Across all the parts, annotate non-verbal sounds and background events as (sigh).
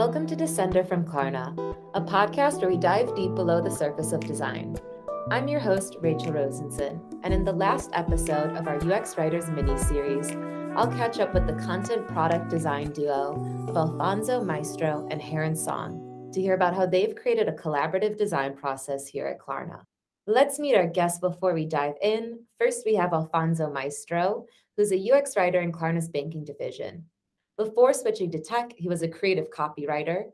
Welcome to Descender from Klarna, a podcast where we dive deep below the surface of design. I'm your host, Rachel Rosenson, and in the last episode of our UX Writers mini series, I'll catch up with the content product design duo of Alfonso Maestro and Heron Song to hear about how they've created a collaborative design process here at Klarna. Let's meet our guests before we dive in. First, we have Alfonso Maestro, who's a UX writer in Klarna's banking division. Before switching to tech, he was a creative copywriter,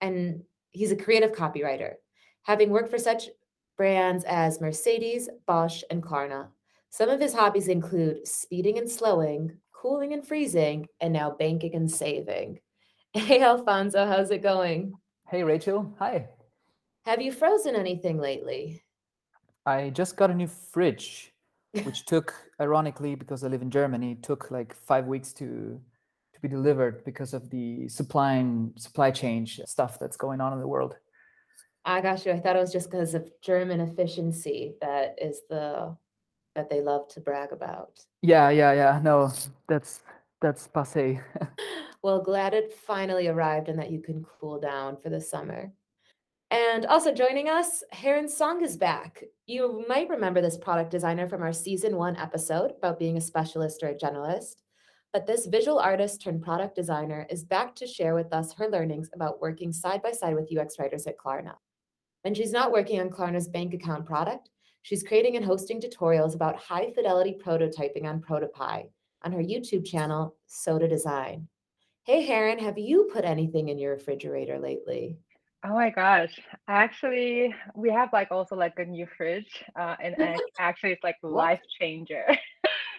and he's a creative copywriter, having worked for such brands as Mercedes, Bosch, and Klarna. Some of his hobbies include speeding and slowing, cooling and freezing, and now banking and saving. (laughs) Hey, Alfonso, how's it going? Hey, Rachel. Hi. Have you frozen anything lately? I just got a new fridge, (laughs) which took, ironically, because I live in Germany, took like five weeks to to be delivered because of the supply and supply chain stuff that's going on in the world. I got you. I thought it was just because of German efficiency that is the that they love to brag about. Yeah, yeah, yeah. No, that's that's passe. (laughs) well, glad it finally arrived and that you can cool down for the summer. And also joining us, Heron Song is back. You might remember this product designer from our season one episode about being a specialist or a generalist. But this visual artist turned product designer is back to share with us her learnings about working side by side with UX writers at Klarna. And she's not working on Klarna's bank account product. She's creating and hosting tutorials about high fidelity prototyping on Protopie on her YouTube channel, Soda Design. Hey, Heron, have you put anything in your refrigerator lately? Oh my gosh. Actually, we have like also like a new fridge, uh, and, and (laughs) actually it's like life changer. (laughs)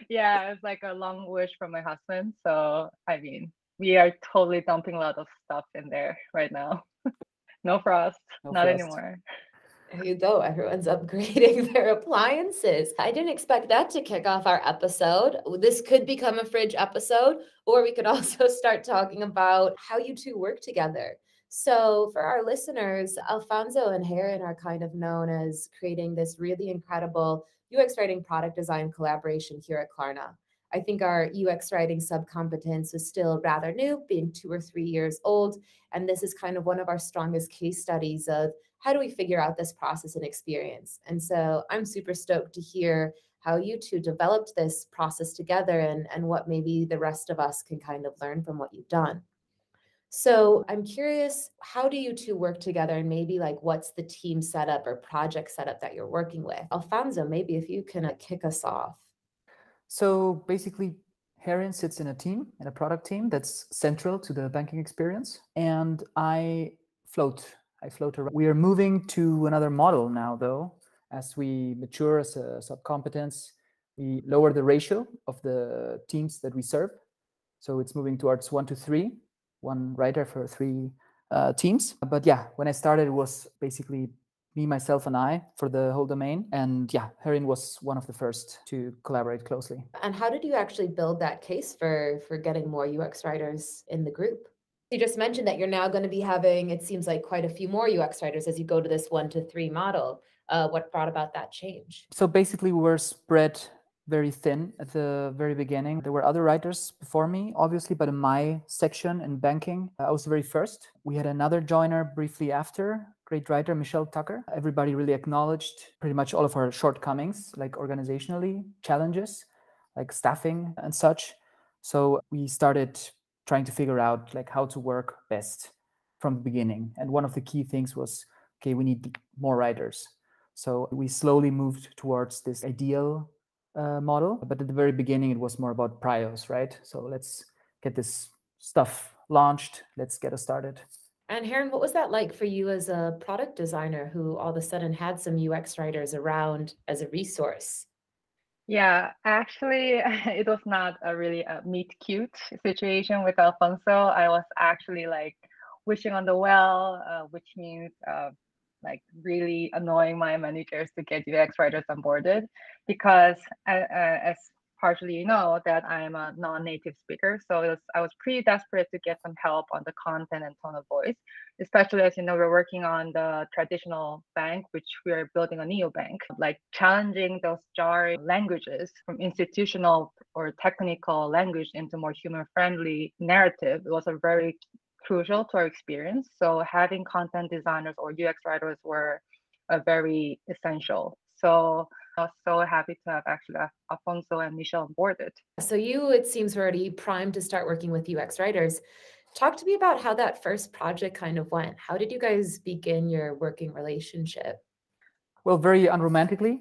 yeah, it's like a long wish from my husband. So I mean, we are totally dumping a lot of stuff in there right now. (laughs) no frost, no not frost. anymore. There you go. Everyone's (laughs) upgrading their appliances. I didn't expect that to kick off our episode. This could become a fridge episode, or we could (laughs) also start talking about how you two work together. So, for our listeners, Alfonso and Heron are kind of known as creating this really incredible UX writing product design collaboration here at Klarna. I think our UX writing subcompetence is still rather new, being two or three years old. And this is kind of one of our strongest case studies of how do we figure out this process and experience. And so I'm super stoked to hear how you two developed this process together and, and what maybe the rest of us can kind of learn from what you've done. So I'm curious, how do you two work together? And maybe like what's the team setup or project setup that you're working with? Alfonso, maybe if you can uh, kick us off. So basically, Heron sits in a team, in a product team that's central to the banking experience. And I float. I float around. We are moving to another model now, though. As we mature as a subcompetence, we lower the ratio of the teams that we serve. So it's moving towards one to three one writer for three uh, teams. But yeah, when I started, it was basically me, myself, and I for the whole domain. And yeah, Heron was one of the first to collaborate closely. And how did you actually build that case for for getting more UX writers in the group? You just mentioned that you're now going to be having, it seems like quite a few more UX writers as you go to this one to three model. Uh, what brought about that change? So basically, we're spread very thin at the very beginning. There were other writers before me, obviously, but in my section in banking, uh, I was the very first. We had another joiner briefly after, great writer Michelle Tucker. Everybody really acknowledged pretty much all of our shortcomings, like organizationally, challenges, like staffing and such. So we started trying to figure out like how to work best from the beginning. And one of the key things was, okay, we need more writers. So we slowly moved towards this ideal uh, model. But at the very beginning, it was more about prios, right? So let's get this stuff launched. Let's get us started. And Heron, what was that like for you as a product designer who all of a sudden had some UX writers around as a resource? Yeah, actually, (laughs) it was not a really a meet cute situation with Alfonso. I was actually like wishing on the well, uh, which means uh, like really annoying my managers to get UX writers onboarded because uh, uh, as partially you know that I'm a non-native speaker. So was, I was pretty desperate to get some help on the content and tone of voice, especially as you know, we're working on the traditional bank, which we're building a neobank, like challenging those jarring languages from institutional or technical language into more human friendly narrative. Was a very crucial to our experience. So having content designers or UX writers were uh, very essential. So was so happy to have actually Alfonso and Michelle on board it. So you, it seems, were already primed to start working with UX writers. Talk to me about how that first project kind of went. How did you guys begin your working relationship? Well, very unromantically.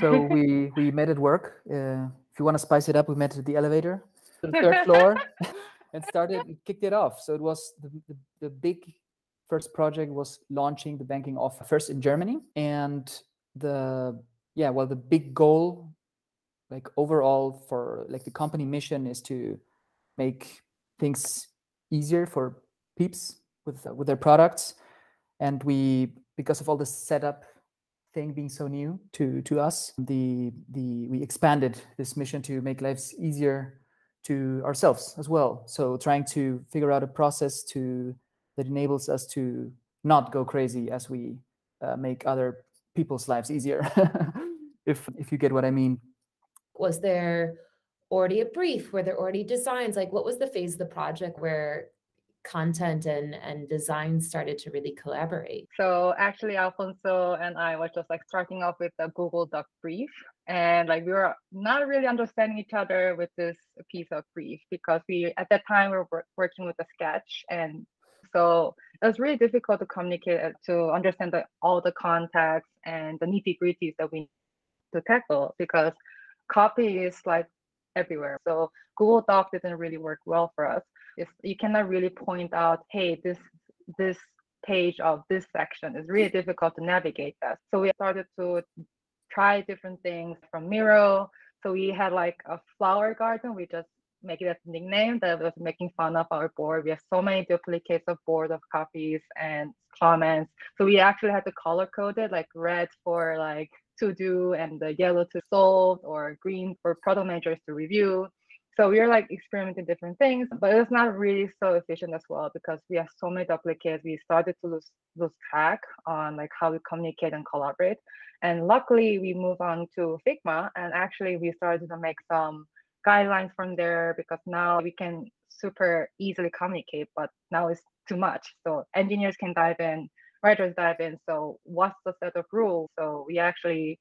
So (laughs) we we met at work. Uh, if you want to spice it up, we met at the elevator, the third (laughs) floor, (laughs) and started kicked it off. So it was the, the, the big first project was launching the banking offer first in Germany, and the yeah well the big goal like overall for like the company mission is to make things easier for peeps with uh, with their products. And we because of all the setup thing being so new to to us the the we expanded this mission to make lives easier to ourselves as well. So trying to figure out a process to that enables us to not go crazy as we uh, make other people's lives easier (laughs) if if you get what i mean. Was there already a brief were there already designs? Like what was the phase of the project where content and and design started to really collaborate? So actually alfonso and i was just like starting off with a google doc brief and like we were not really understanding each other with this piece of brief because we at that time we were working with a sketch and so it was really difficult to communicate uh, to understand the, all the context and the nitty gritties that we need to tackle because copy is like everywhere. So Google Doc didn't really work well for us. It's, you cannot really point out, hey, this this page of this section is really difficult to navigate that. So we started to try different things from Miro. So we had like a flower garden. We just make it as a nickname that was making fun of our board. We have so many duplicates of board of copies and comments. So we actually had to color code it like red for like to do and the yellow to solve or green for product managers to review. So we are like experimenting different things, but it's not really so efficient as well because we have so many duplicates. We started to lose lose track on like how we communicate and collaborate. And luckily we moved on to Figma and actually we started to make some guidelines from there because now we can super easily communicate, but now it's too much. So engineers can dive in writers dive in. So what's the set of rules? So we actually,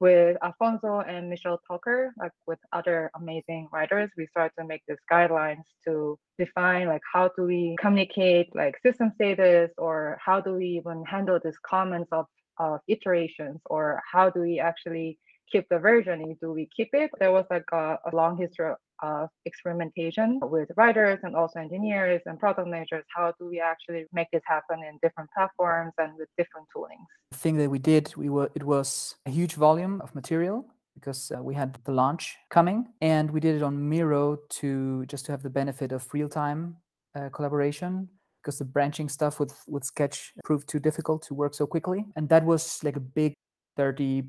with Alfonso and Michelle Tucker, like with other amazing writers, we started to make these guidelines to define like how do we communicate like system status or how do we even handle these comments of, of iterations or how do we actually keep the version? Do we keep it? There was like a, a long history of experimentation with writers and also engineers and product managers. How do we actually make this happen in different platforms and with different toolings? The thing that we did, we were it was a huge volume of material because uh, we had the launch coming, and we did it on Miro to just to have the benefit of real time uh, collaboration because the branching stuff with with Sketch proved too difficult to work so quickly, and that was like a big, dirty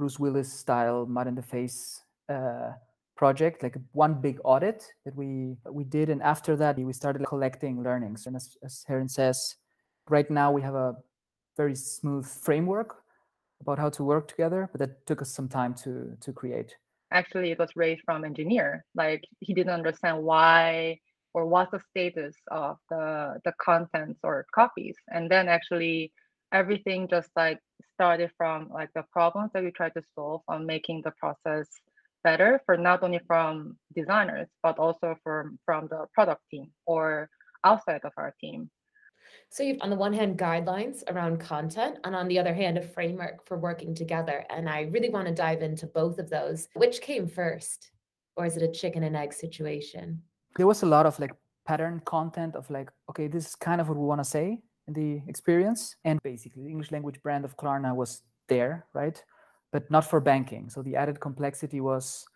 Bruce Willis style mud in the face. Uh, project, like one big audit that we we did, and after that we started collecting learnings. And as, as Heron says, right now we have a very smooth framework about how to work together, but that took us some time to to create. Actually, it was raised from engineer. Like he didn't understand why or what's the status of the the contents or copies, and then actually everything just like started from like the problems that we tried to solve on making the process better for not only from designers but also from from the product team or outside of our team. So you've on the one hand guidelines around content and on the other hand a framework for working together and i really want to dive into both of those. Which came first? Or is it a chicken and egg situation? There was a lot of like pattern content of like okay this is kind of what we want to say the experience and basically the english language brand of klarna was there right but not for banking. So the added complexity was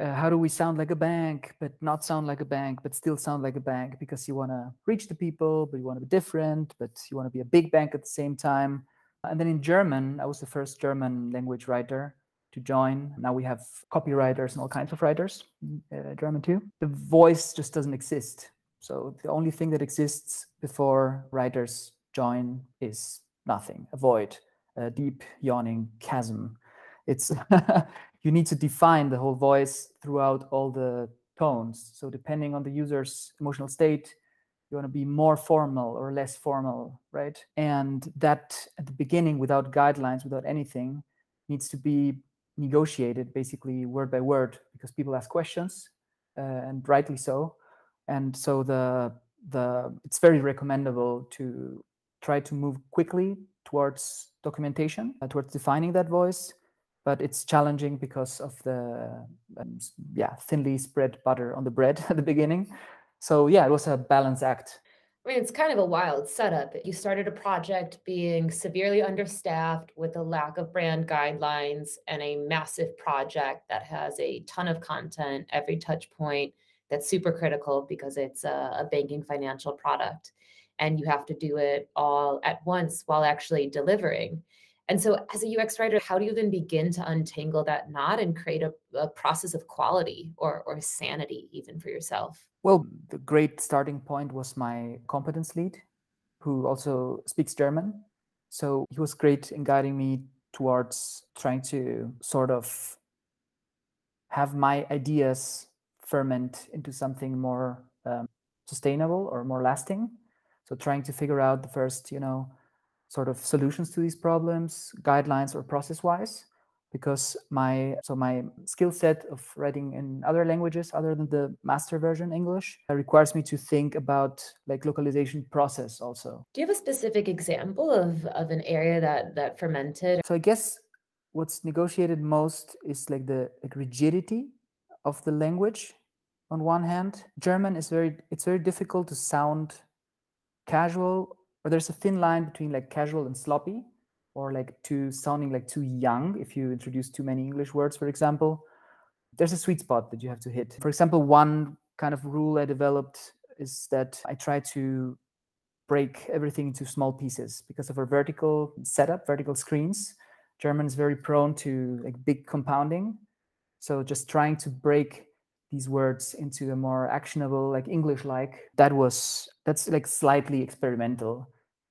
uh, how do we sound like a bank, but not sound like a bank, but still sound like a bank because you want to reach the people, but you want to be different, but you want to be a big bank at the same time. And then in German, I was the first German language writer to join. Now we have copywriters and all kinds of writers, uh, German too. The voice just doesn't exist. So the only thing that exists before writers join is nothing, a void, a deep yawning chasm. It's (laughs) you need to define the whole voice throughout all the tones. So depending on the user's emotional state, you want to be more formal or less formal right? And that at the beginning without guidelines without anything needs to be negotiated basically word by word because people ask questions uh, and rightly so and so the the it's very recommendable to try to move quickly towards documentation uh, towards defining that voice but it's challenging because of the um, yeah thinly spread butter on the bread (laughs) at the beginning. So yeah it was a balance act. I mean, it's kind of a wild setup. You started a project being severely understaffed with a lack of brand guidelines and a massive project that has a ton of content, every touch point that's super critical because it's a, a banking financial product. And you have to do it all at once while actually delivering. And so, as a UX writer, how do you then begin to untangle that knot and create a, a, process of quality or, or sanity, even for yourself? Well, the great starting point was my competence lead, who also speaks German. So, he was great in guiding me towards trying to sort of have my ideas ferment into something more um, sustainable or more lasting. So, trying to figure out the first, you know, sort of solutions to these problems, guidelines or process wise, because my so my skill set of writing in other languages other than the master version English requires me to think about like localization process also. Do you have a specific example of, of an area that that fermented? So I guess what's negotiated most is like the like rigidity of the language on one hand german is very it's very difficult to sound casual or there's a thin line between like casual and sloppy or like too sounding like too young if you introduce too many english words for example. There's a sweet spot that you have to hit. For example one kind of rule i developed is that i try to break everything into small pieces because of our vertical setup vertical screens. German is very prone to like big compounding. So just trying to break these words into a more actionable like english like that was that's like slightly experimental.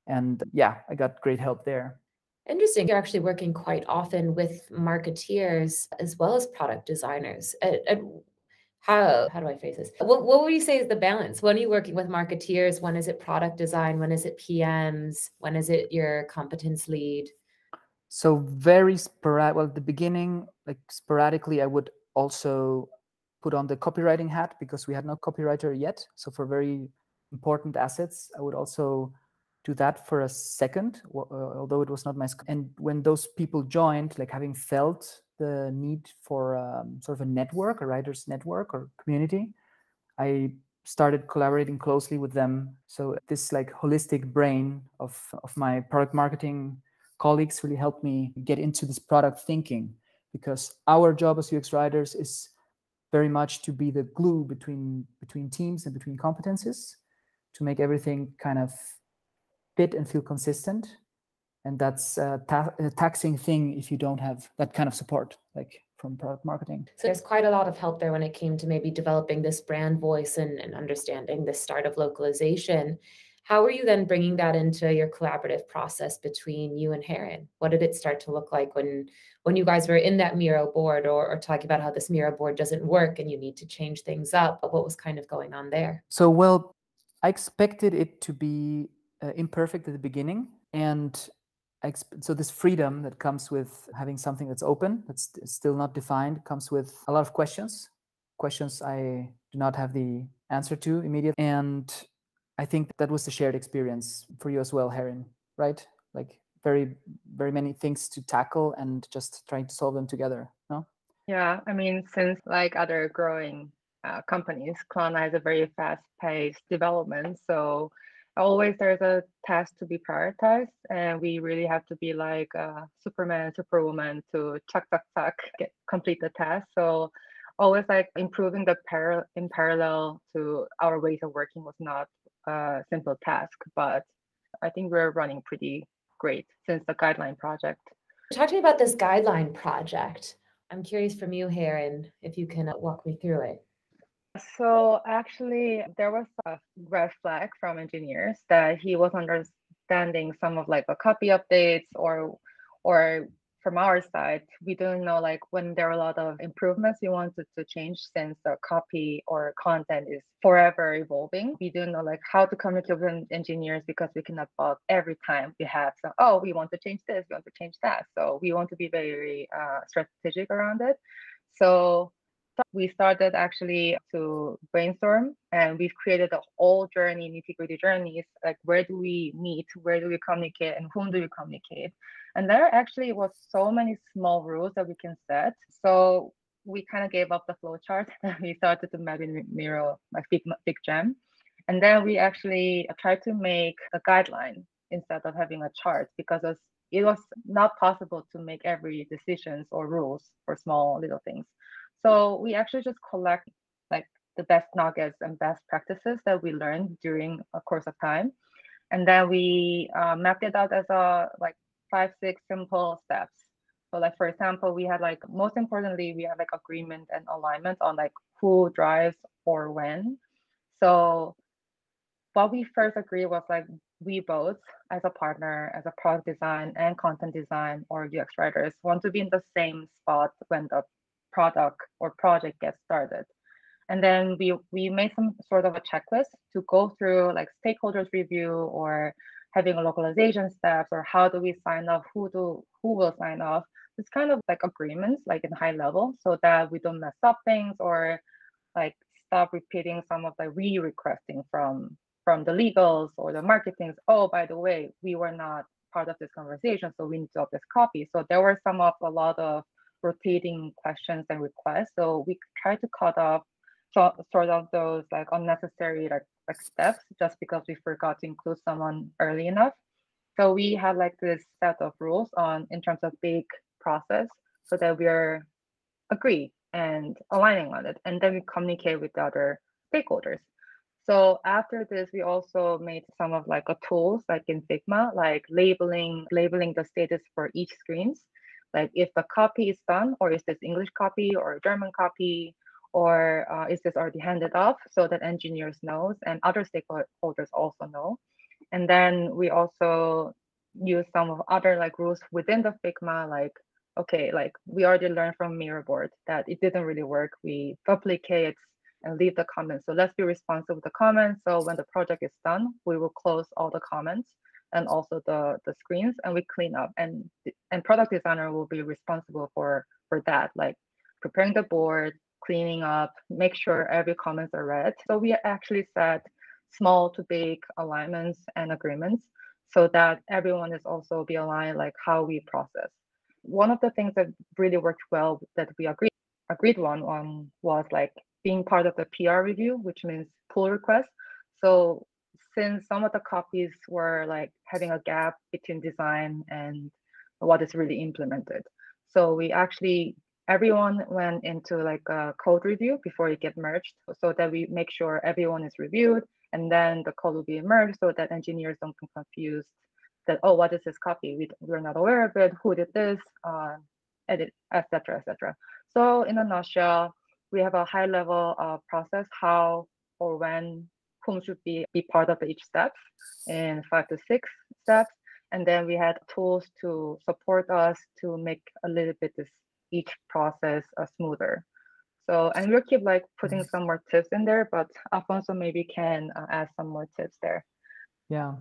And yeah i got great help there. Interesting. You're actually working quite often with marketeers as well as product designers. At, at how how do i phrase this? What, what would you say is the balance? When are you working with marketeers? When is it product design? When is it pms when is it your competence lead? So very sporadic well at the beginning like sporadically i would also put on the copywriting hat because we had no copywriter yet so for very important assets i would also do that for a second, uh, although it was not my. And when those people joined, like having felt the need for um, sort of a network, a writers' network or community, I started collaborating closely with them. So this like holistic brain of of my product marketing colleagues really helped me get into this product thinking because our job as UX writers is very much to be the glue between between teams and between competences to make everything kind of fit and feel consistent. And that's a, ta- a, taxing thing if you don't have that kind of support like from product marketing. So there's quite a lot of help there when it came to maybe developing this brand voice and, and understanding the start of localization how are you then bringing that into your collaborative process between you and heron? What did it start to look like when when you guys were in that miro board or, or talking about how this miro board doesn't work and you need to change things up but what was kind of going on there? So well i expected it to be uh, imperfect at the beginning and so this freedom that comes with having something that's open that's still not defined comes with a lot of questions questions i do not have the answer to immediately and i think that was the shared experience for you as well heron right? Like very very many things to tackle and just trying to solve them together no? Yeah i mean since like other growing uh, companies Klarna has a very fast paced development so always there's a task to be prioritized and we really have to be like uh, superman superwoman to chuck chuck chuck get complete the task. So always like improving the par- in parallel to our ways of working was not a simple task but i think we're running pretty great since the guideline project. Talk to me about this guideline project. I'm curious from you heron if you can uh, walk me through it. So actually, there was a red flag from engineers that he was understanding some of like the copy updates or or from our side, we don't know like when there are a lot of improvements we wanted to change since the copy or content is forever evolving. We don't know like how to communicate with engineers because we cannot bug every time we have some, oh, we want to change this, we want to change that. So we want to be very uh, strategic around it. So we started actually to brainstorm and we've created a whole journey, nitty gritty journeys, like where do we meet, where do we communicate, and whom do we communicate? And there actually was so many small rules that we can set. So we kind of gave up the flow chart (laughs) and we started to maybe Miro, like big, FigJam. And then we actually tried to make a guideline instead of having a chart because it was not possible to make every decisions or rules for small little things. So we actually just collect like the best nuggets and best practices that we learned during a course of time. And then we uh, mapped it out as a like five, six simple steps. So like, for example, we had like, most importantly, we had like agreement and alignment on like who drives or when. So what we first agreed was like, we both as a partner, as a product design and content design or UX writers want to be in the same spot when the product or project gets started. And then we we made some sort of a checklist to go through like stakeholders review or having a localization steps or how do we sign off, who do who will sign off. It's kind of like agreements, like in high level, so that we don't mess up things or like stop repeating some of the re-requesting from from the legals or the marketings. Oh, by the way, we were not part of this conversation, so we need to up this copy. So there were some of a lot of rotating questions and requests. So we try to cut off so, sort of those like unnecessary like, like steps just because we forgot to include someone early enough. So we have like this set of rules on in terms of big process so that we are agree and aligning on it. And then we communicate with the other stakeholders. So after this, we also made some of like a tools like in Figma, like labeling labeling the status for each screens like if the copy is done or is this english copy or german copy or uh, is this already handed off so that engineers knows and other stakeholders also know. And then we also use some of other like rules within the figma like okay like we already learned from Miroboard that it didn't really work. We duplicate and leave the comments. So let's be responsive with the comments. So when the project is done we will close all the comments and also the the screens and we clean up and and product designer will be responsible for for that like preparing the board cleaning up make sure every comments are read. So we actually set small to big alignments and agreements so that everyone is also be aligned like how we process. One of the things that really worked well that we agreed agreed on um, was like being part of the pr review which means pull request so since some of the copies were like having a gap between design and what is really implemented. So we actually everyone went into like a code review before it get merged so that we make sure everyone is reviewed and then the code will be merged so that engineers don't get confused that oh what is this copy? We, we're not aware of it. Who did this? Uh, edit etc etc so in a nutshell we have a high level process how or when whom should be, be part of each step in five to six steps. And then we had tools to support us to make a little bit this each process uh, smoother. So, and we'll keep like putting some more tips in there, but Alfonso maybe can uh, add some more tips there. Yeah,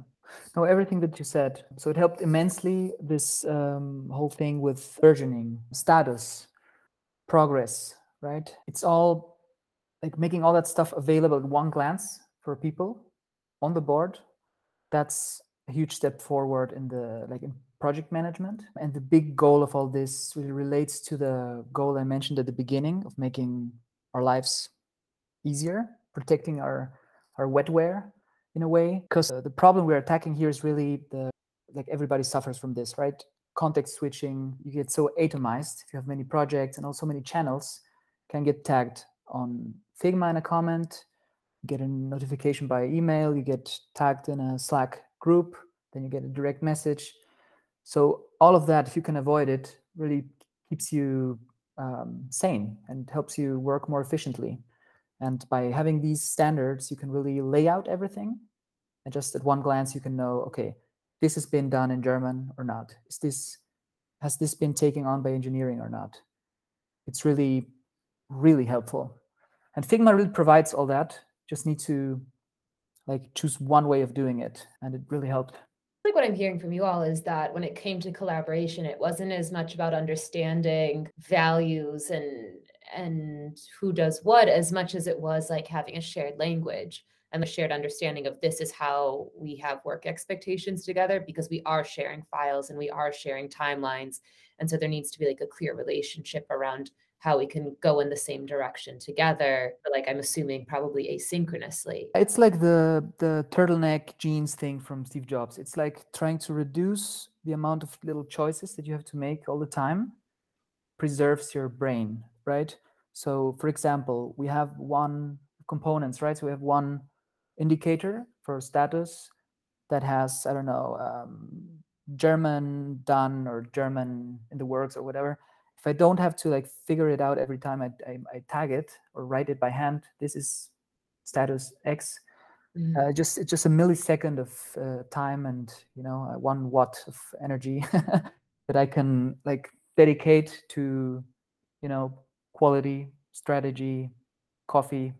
no, everything that you said. So it helped immensely this um, whole thing with versioning, status, progress, right? It's all like making all that stuff available at one glance for people on the board that's a huge step forward in the like in project management. And the big goal of all this really relates to the goal i mentioned at the beginning of making our lives easier protecting our our wetware in a way. Because uh, the problem we're attacking here is really the like everybody suffers from this right? Context switching you get so atomized. If you have many projects and also many channels can get tagged on figma in a comment get a notification by email, you get tagged in a Slack group, then you get a direct message. So all of that, if you can avoid it, really keeps you um, sane and helps you work more efficiently. And by having these standards, you can really lay out everything. And just at one glance, you can know, okay, this has been done in German or not. Is this has this been taken on by engineering or not? It's really, really helpful. And Figma really provides all that. Just need to like choose one way of doing it. And it really helped. Like what I'm hearing from you all is that when it came to collaboration, it wasn't as much about understanding values and and who does what as much as it was like having a shared language and a shared understanding of this is how we have work expectations together because we are sharing files and we are sharing timelines and so there needs to be like a clear relationship around how we can go in the same direction together but like i'm assuming probably asynchronously. It's like the the turtleneck jeans thing from steve jobs. It's like trying to reduce the amount of little choices that you have to make all the time preserves your brain right? So for example we have one components right? So we have one indicator for status that has i don't know um, german done or german in the works or whatever if i don't have to like figure it out every time i, I, I tag it or write it by hand this is status x. Mm-hmm. uh, just it's just a millisecond of uh, time and you know uh, one watt of energy (laughs) that i can like dedicate to you know quality strategy coffee.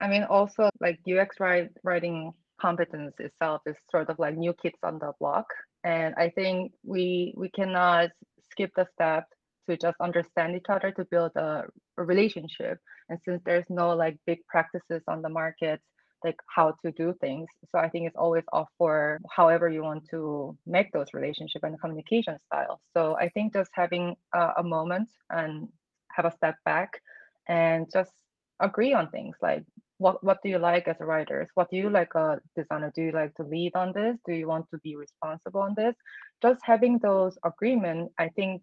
I mean, also like UX write, writing competence itself is sort of like new kids on the block, and I think we we cannot skip the step to just understand each other to build a, relationship. And since there's no like big practices on the market, like how to do things, so I think it's always off for however you want to make those relationship and communication styles. So I think just having a, a moment and have a step back and just agree on things like what what do you like as a writer? What do you like a designer? Do you like to lead on this? Do you want to be responsible on this? Just having those agreement, I think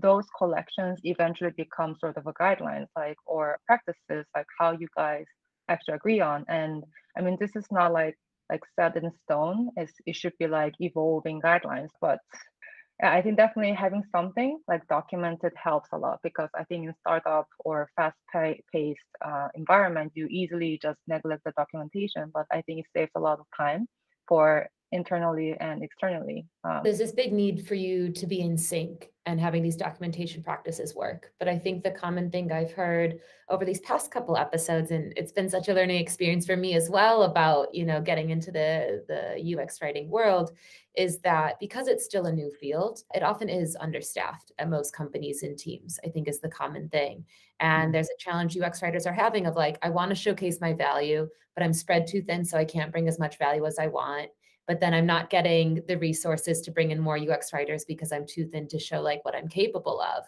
those collections eventually become sort of a guidelines like or practices like how you guys actually agree on. And I mean this is not like like set in stone. It's, it should be like evolving guidelines, but I think definitely having something like documented helps a lot because I think in startup or fast paced uh, environment, you easily just neglect the documentation. But I think it saves a lot of time for internally and externally. Um, There's this big need for you to be in sync and having these documentation practices work. But I think the common thing I've heard over these past couple episodes, and it's been such a learning experience for me as well about, you know, getting into the, the UX writing world, is that because it's still a new field, it often is understaffed at most companies and teams, I think is the common thing. And mm-hmm. there's a challenge UX writers are having of like, I want to showcase my value, but I'm spread too thin, so I can't bring as much value as I want but then I'm not getting the resources to bring in more UX writers because I'm too thin to show like what I'm capable of.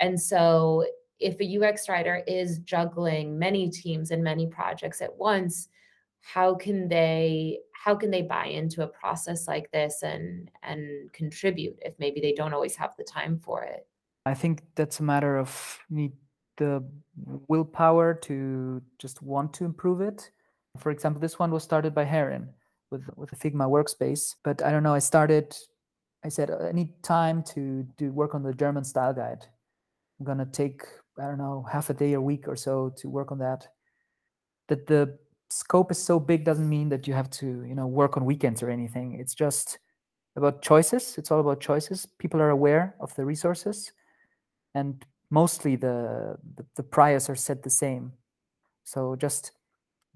And so if a UX writer is juggling many teams and many projects at once, how can they how can they buy into a process like this and and contribute if maybe they don't always have the time for it? I think that's a matter of need the willpower to just want to improve it. For example, this one was started by Heron with with a Figma workspace. But I don't know. I started. I said uh, I need time to do work on the German style guide. I'm gonna take I don't know half a day a week or so to work on that. That the scope is so big doesn't mean that you have to you know work on weekends or anything. It's just about choices. It's all about choices. People are aware of the resources, and mostly the the, the priors are set the same. So just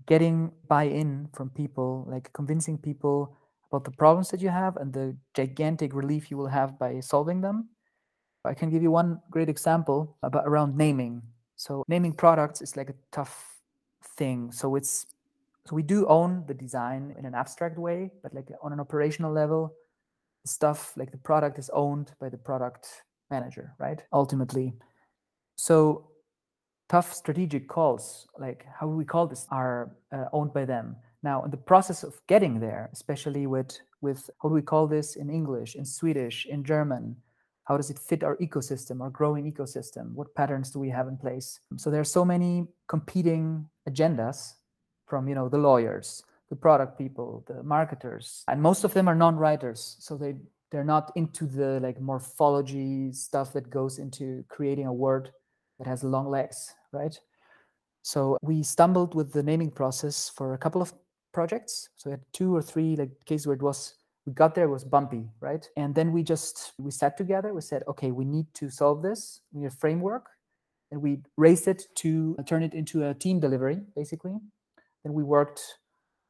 getting buy-in from people, like convincing people about the problems that you have and the gigantic relief you will have by solving them. I can give you one great example about around naming. So naming products is like a tough thing. So it's so we do own the design in an abstract way, but like on an operational level, stuff like the product is owned by the product manager, right? Ultimately. So tough strategic calls, like how we call this, are uh, owned by them. Now, in the process of getting there, especially with with how do we call this in English, in Swedish, in German, how does it fit our ecosystem, our growing ecosystem? What patterns do we have in place? So there are so many competing agendas from you know the lawyers, the product people, the marketers, and most of them are non-writers, so they they're not into the like morphology stuff that goes into creating a word that has long legs right? So we stumbled with the naming process for a couple of projects. So we had two or three like cases where it was we got there was bumpy right and then we just we sat together we said okay we need to solve this we need a framework and we raised it to turn it into a team delivery basically then we worked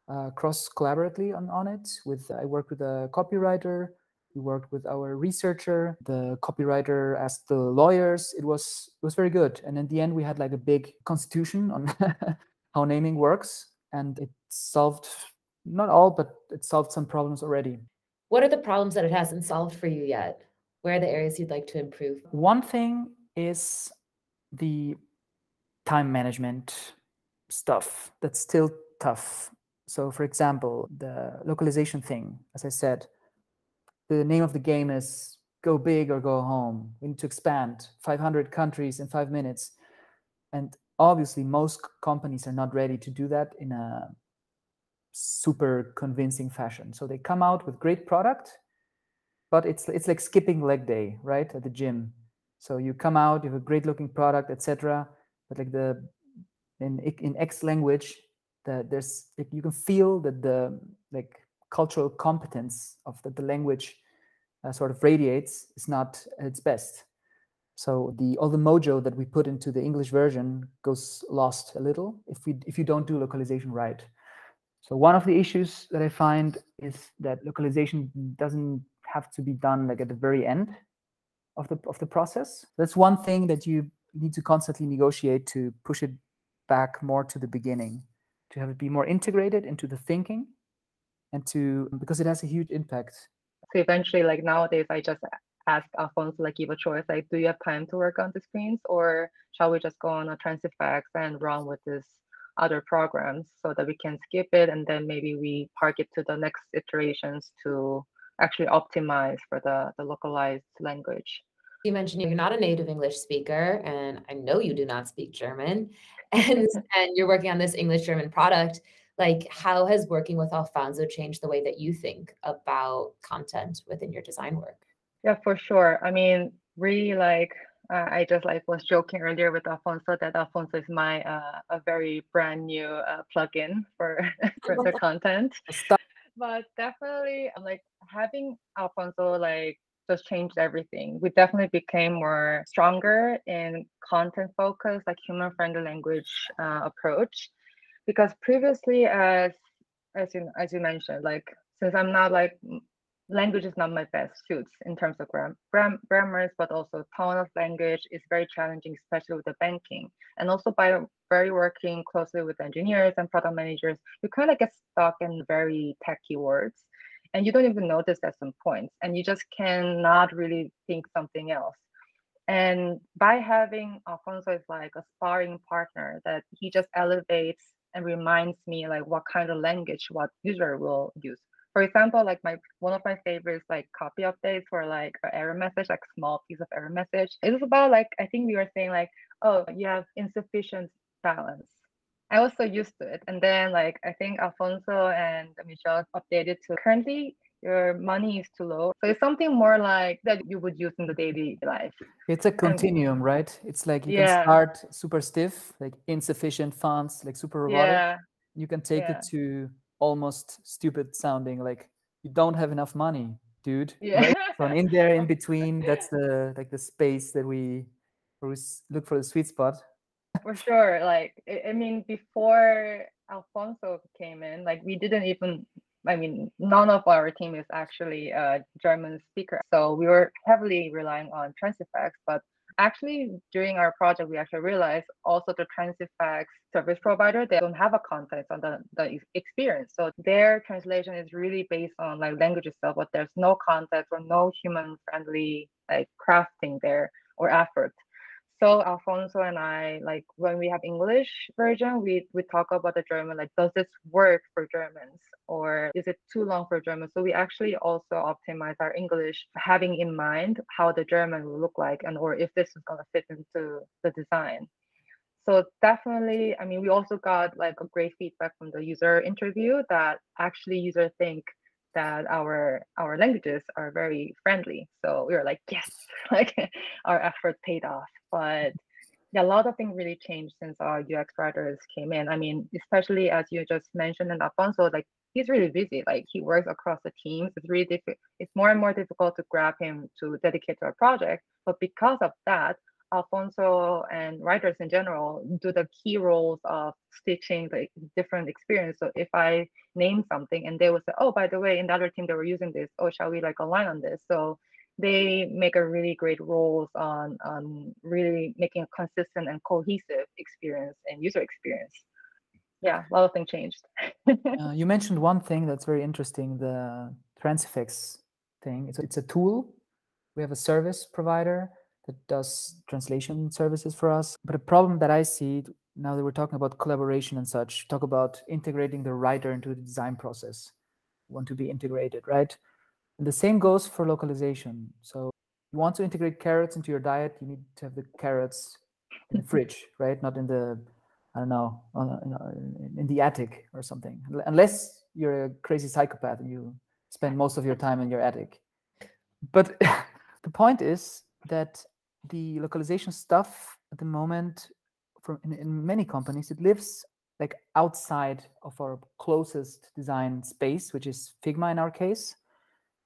uh, cross collaboratively on, on it with i worked with a copywriter we worked with our researcher the copywriter asked the lawyers. It was it was very good. And in the end we had like a big constitution on (laughs) how naming works. And it solved not all but it solved some problems already. What are the problems that it hasn't solved for you yet? Where are the areas you'd like to improve? One thing is the time management stuff that's still tough. So for example the localization thing as i said the name of the game is go big or go home. We need to expand 500 countries in five minutes. And obviously, most companies are not ready to do that in a super convincing fashion. So they come out with great product, but it's it's like skipping leg day, right, at the gym. So you come out, you have a great looking product, etc. But like the in in X language, there's you can feel that the like cultural competence of that the language uh, sort of radiates is not its best. So the all the mojo that we put into the English version goes lost a little if we if you don't do localization right. So one of the issues that I find is that localization doesn't have to be done like at the very end of the of the process. That's one thing that you need to constantly negotiate to push it back more to the beginning, to have it be more integrated into the thinking and to because it has a huge impact so eventually, like nowadays, I just ask Alfonso, like, give a choice, like, do you have time to work on the screens, or shall we just go on a Transifex and run with this other programs so that we can skip it and then maybe we park it to the next iterations to actually optimize for the, the localized language. You mentioned you're mm-hmm. not a native English speaker, and I know you do not speak German, (laughs) and and you're working on this English German product like how has working with alfonso changed the way that you think about content within your design work? Yeah for sure. I mean really like uh, i just like was joking earlier with alfonso that alfonso is my uh, a very brand new uh, plugin for (laughs) for the (laughs) content. But definitely I'm like having alfonso like just changed everything. We definitely became more stronger in content focus, like human friendly language uh, approach because previously as as you as you mentioned like since i'm not like language is not my best suits in terms of gram, gram grammars but also tone of language is very challenging especially with the banking. And also by very working closely with engineers and product managers you kind of get stuck in very techy words and you don't even notice at some points and you just cannot really think something else. And by having alfonso is like a sparring partner that he just elevates and reminds me like what kind of language what user will use. For example, like my one of my favorites like copy updates for like an error message, like small piece of error message. It was about like I think we were saying like, oh, you have insufficient balance. I was so used to it. And then like I think Alfonso and Michelle updated to currently your money is too low. So it's something more like that you would use in the daily life. It's a continuum, and, right? It's like you yeah. can start super stiff, like insufficient funds, like super robotic. Yeah. You can take yeah. it to almost stupid sounding, like you don't have enough money, dude. Yeah. Right? So in there, in (laughs) between, that's the like the space that we, we look for the sweet spot. For sure. Like I mean, before Alfonso came in, like we didn't even I mean, none of our team is actually a German speaker. So we were heavily relying on Transifex. But actually, during our project, we actually realized also the Transifex service provider, they don't have a context on the, the experience. So their translation is really based on like language itself, but there's no context or no human friendly like crafting there or effort. So Alfonso and I, like when we have English version, we we talk about the German, like does this work for Germans or is it too long for Germans? So we actually also optimize our English, having in mind how the German will look like and or if this is gonna fit into the design. So definitely, I mean, we also got like a great feedback from the user interview that actually user think that our our languages are very friendly. So we were like, yes, (laughs) like our effort paid off. But yeah, a lot of things really changed since our UX writers came in. I mean, especially as you just mentioned and Alfonso, like he's really busy. Like he works across the teams. It's really difficult. It's more and more difficult to grab him to dedicate to a project. But because of that, Alfonso and writers in general do the key roles of stitching the different experience. So if I name something and they will say, oh, by the way, in the other team they were using this, oh, shall we like align on this? So they make a really great roles on, on really making a consistent and cohesive experience and user experience. Yeah, a lot of things changed. (laughs) uh, you mentioned one thing that's very interesting, the Transifex thing. It's, it's a tool. We have a service provider that does translation services for us. But a problem that I see now that we're talking about collaboration and such, talk about integrating the writer into the design process. want to be integrated, right? The same goes for localization. So you want to integrate carrots into your diet, you need to have the carrots in the fridge, (laughs) right? Not in the, I don't know, in the attic or something. Unless you're a crazy psychopath and you spend most of your time in your attic. But (laughs) the point is that the localization stuff at the moment from in, in many companies, it lives like outside of our closest design space, which is Figma in our case.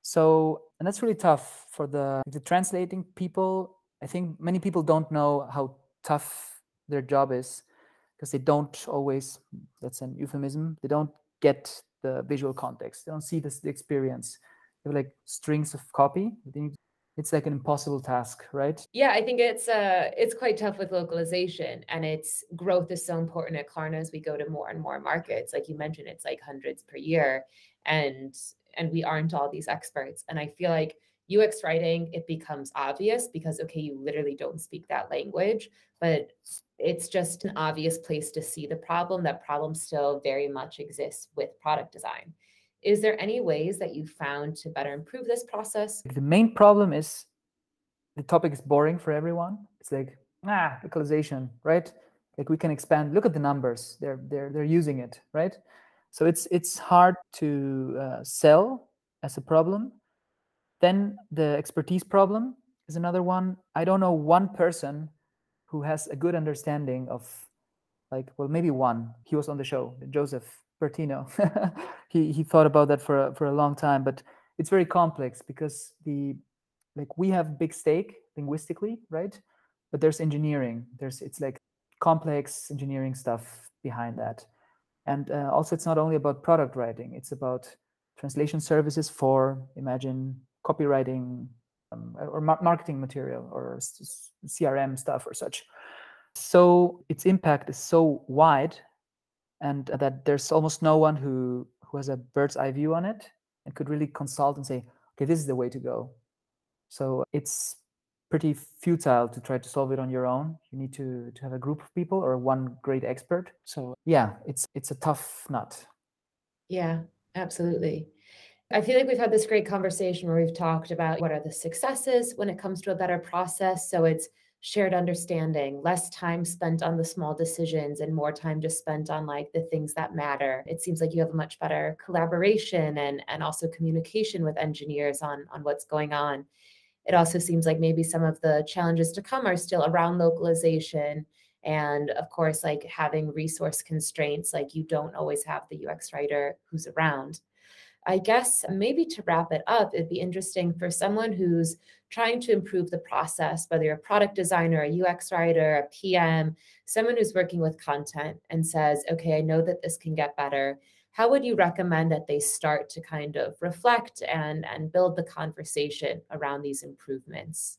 So, and that's really tough for the, the translating people. I think many people don't know how tough their job is because they don't always, that's an euphemism, they don't get the visual context. They don't see this the experience. They have like strings of copy. It's like an impossible task, right? Yeah, I think it's uh it's quite tough with localization and its growth is so important at Klarna as we go to more and more markets. Like you mentioned, it's like hundreds per year. And and we aren't all these experts. And I feel like UX writing, it becomes obvious because, okay, you literally don't speak that language, but it's just an obvious place to see the problem. That problem still very much exists with product design. Is there any ways that you found to better improve this process? The main problem is the topic is boring for everyone. It's like, ah, localization, right? Like we can expand, look at the numbers. They're they're they're using it, right? So it's it's hard to uh, sell as a problem. Then the expertise problem is another one. I don't know one person who has a good understanding of like well maybe one. He was on the show, Joseph Bertino. (laughs) he he thought about that for a, for a long time, but it's very complex because the like we have big stake linguistically, right? But there's engineering. There's it's like complex engineering stuff behind that. And uh, also, it's not only about product writing, it's about translation services for, imagine, copywriting um, or ma- marketing material or s- CRM stuff or such. So its impact is so wide and that there's almost no one who, who has a bird's eye view on it and could really consult and say, okay, this is the way to go. So it's pretty futile to try to solve it on your own. You need to to have a group of people or one great expert. So yeah, it's it's a tough nut. Yeah, absolutely. I feel like we've had this great conversation where we've talked about what are the successes when it comes to a better process. So it's shared understanding, less time spent on the small decisions and more time just spent on like the things that matter. It seems like you have a much better collaboration and and also communication with engineers on on what's going on it also seems like maybe some of the challenges to come are still around localization and of course like having resource constraints like you don't always have the ux writer who's around. I guess maybe to wrap it up it'd be interesting for someone who's trying to improve the process whether you're a product designer a ux writer a pm someone who's working with content and says okay i know that this can get better how would you recommend that they start to kind of reflect and and build the conversation around these improvements?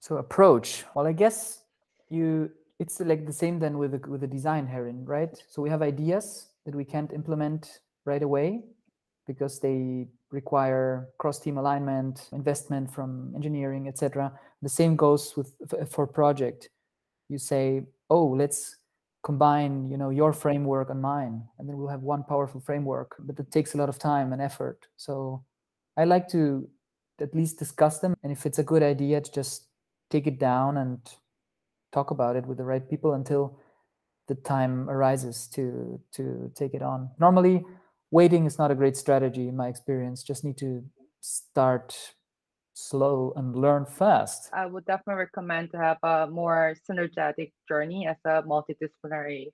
So approach well i guess you it's like the same then with the, with the design heron right? So we have ideas that we can't implement right away because they require cross team alignment investment from engineering etc the same goes with for project. You say oh let's combine you know your framework and mine and then we'll have one powerful framework but it takes a lot of time and effort. So i like to at least discuss them and if it's a good idea to just take it down and talk about it with the right people until the time arises to to take it on. Normally waiting is not a great strategy in my experience. Just need to start slow and learn fast. I would definitely recommend to have a more synergetic journey as a multidisciplinary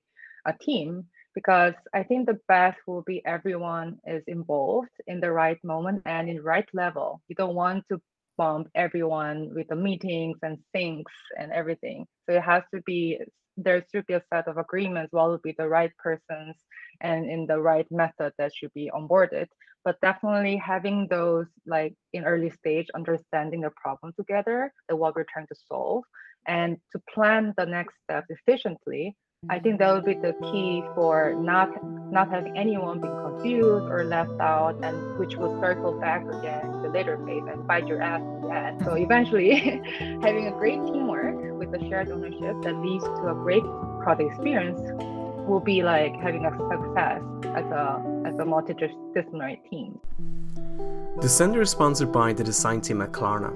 a team because I think the best will be everyone is involved in the right moment and in right level. You don't want to bump everyone with the meetings and things and everything. So it has to be there should be a set of agreements what would be the right persons and in the right method that should be onboarded. But definitely having those like in early stage, understanding the problem together, the what we're trying to solve, and to plan the next steps efficiently I think that would be the key for not not having anyone being confused or left out, and which will circle back again to later phase and bite your ass again. So eventually, (laughs) having a great teamwork with the shared ownership that leads to a great product experience will be like having a success as a as a multidisciplinary team. Descender is sponsored by the design team at Klarna.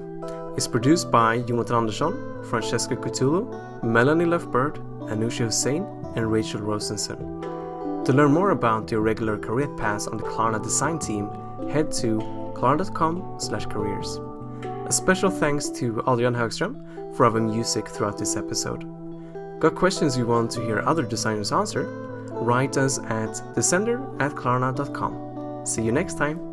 It's produced by Jonathan Andersson, Francesca Cutulu, Melanie Lefbird, Anusha Hussein, and Rachel Rosenson. To learn more about the irregular career paths on the Klarna design team, head to klarna.com slash careers. A special thanks to Adrian Högström for our music throughout this episode. Got questions you want to hear other designers answer? Write us at descender at klarna.com. See you next time!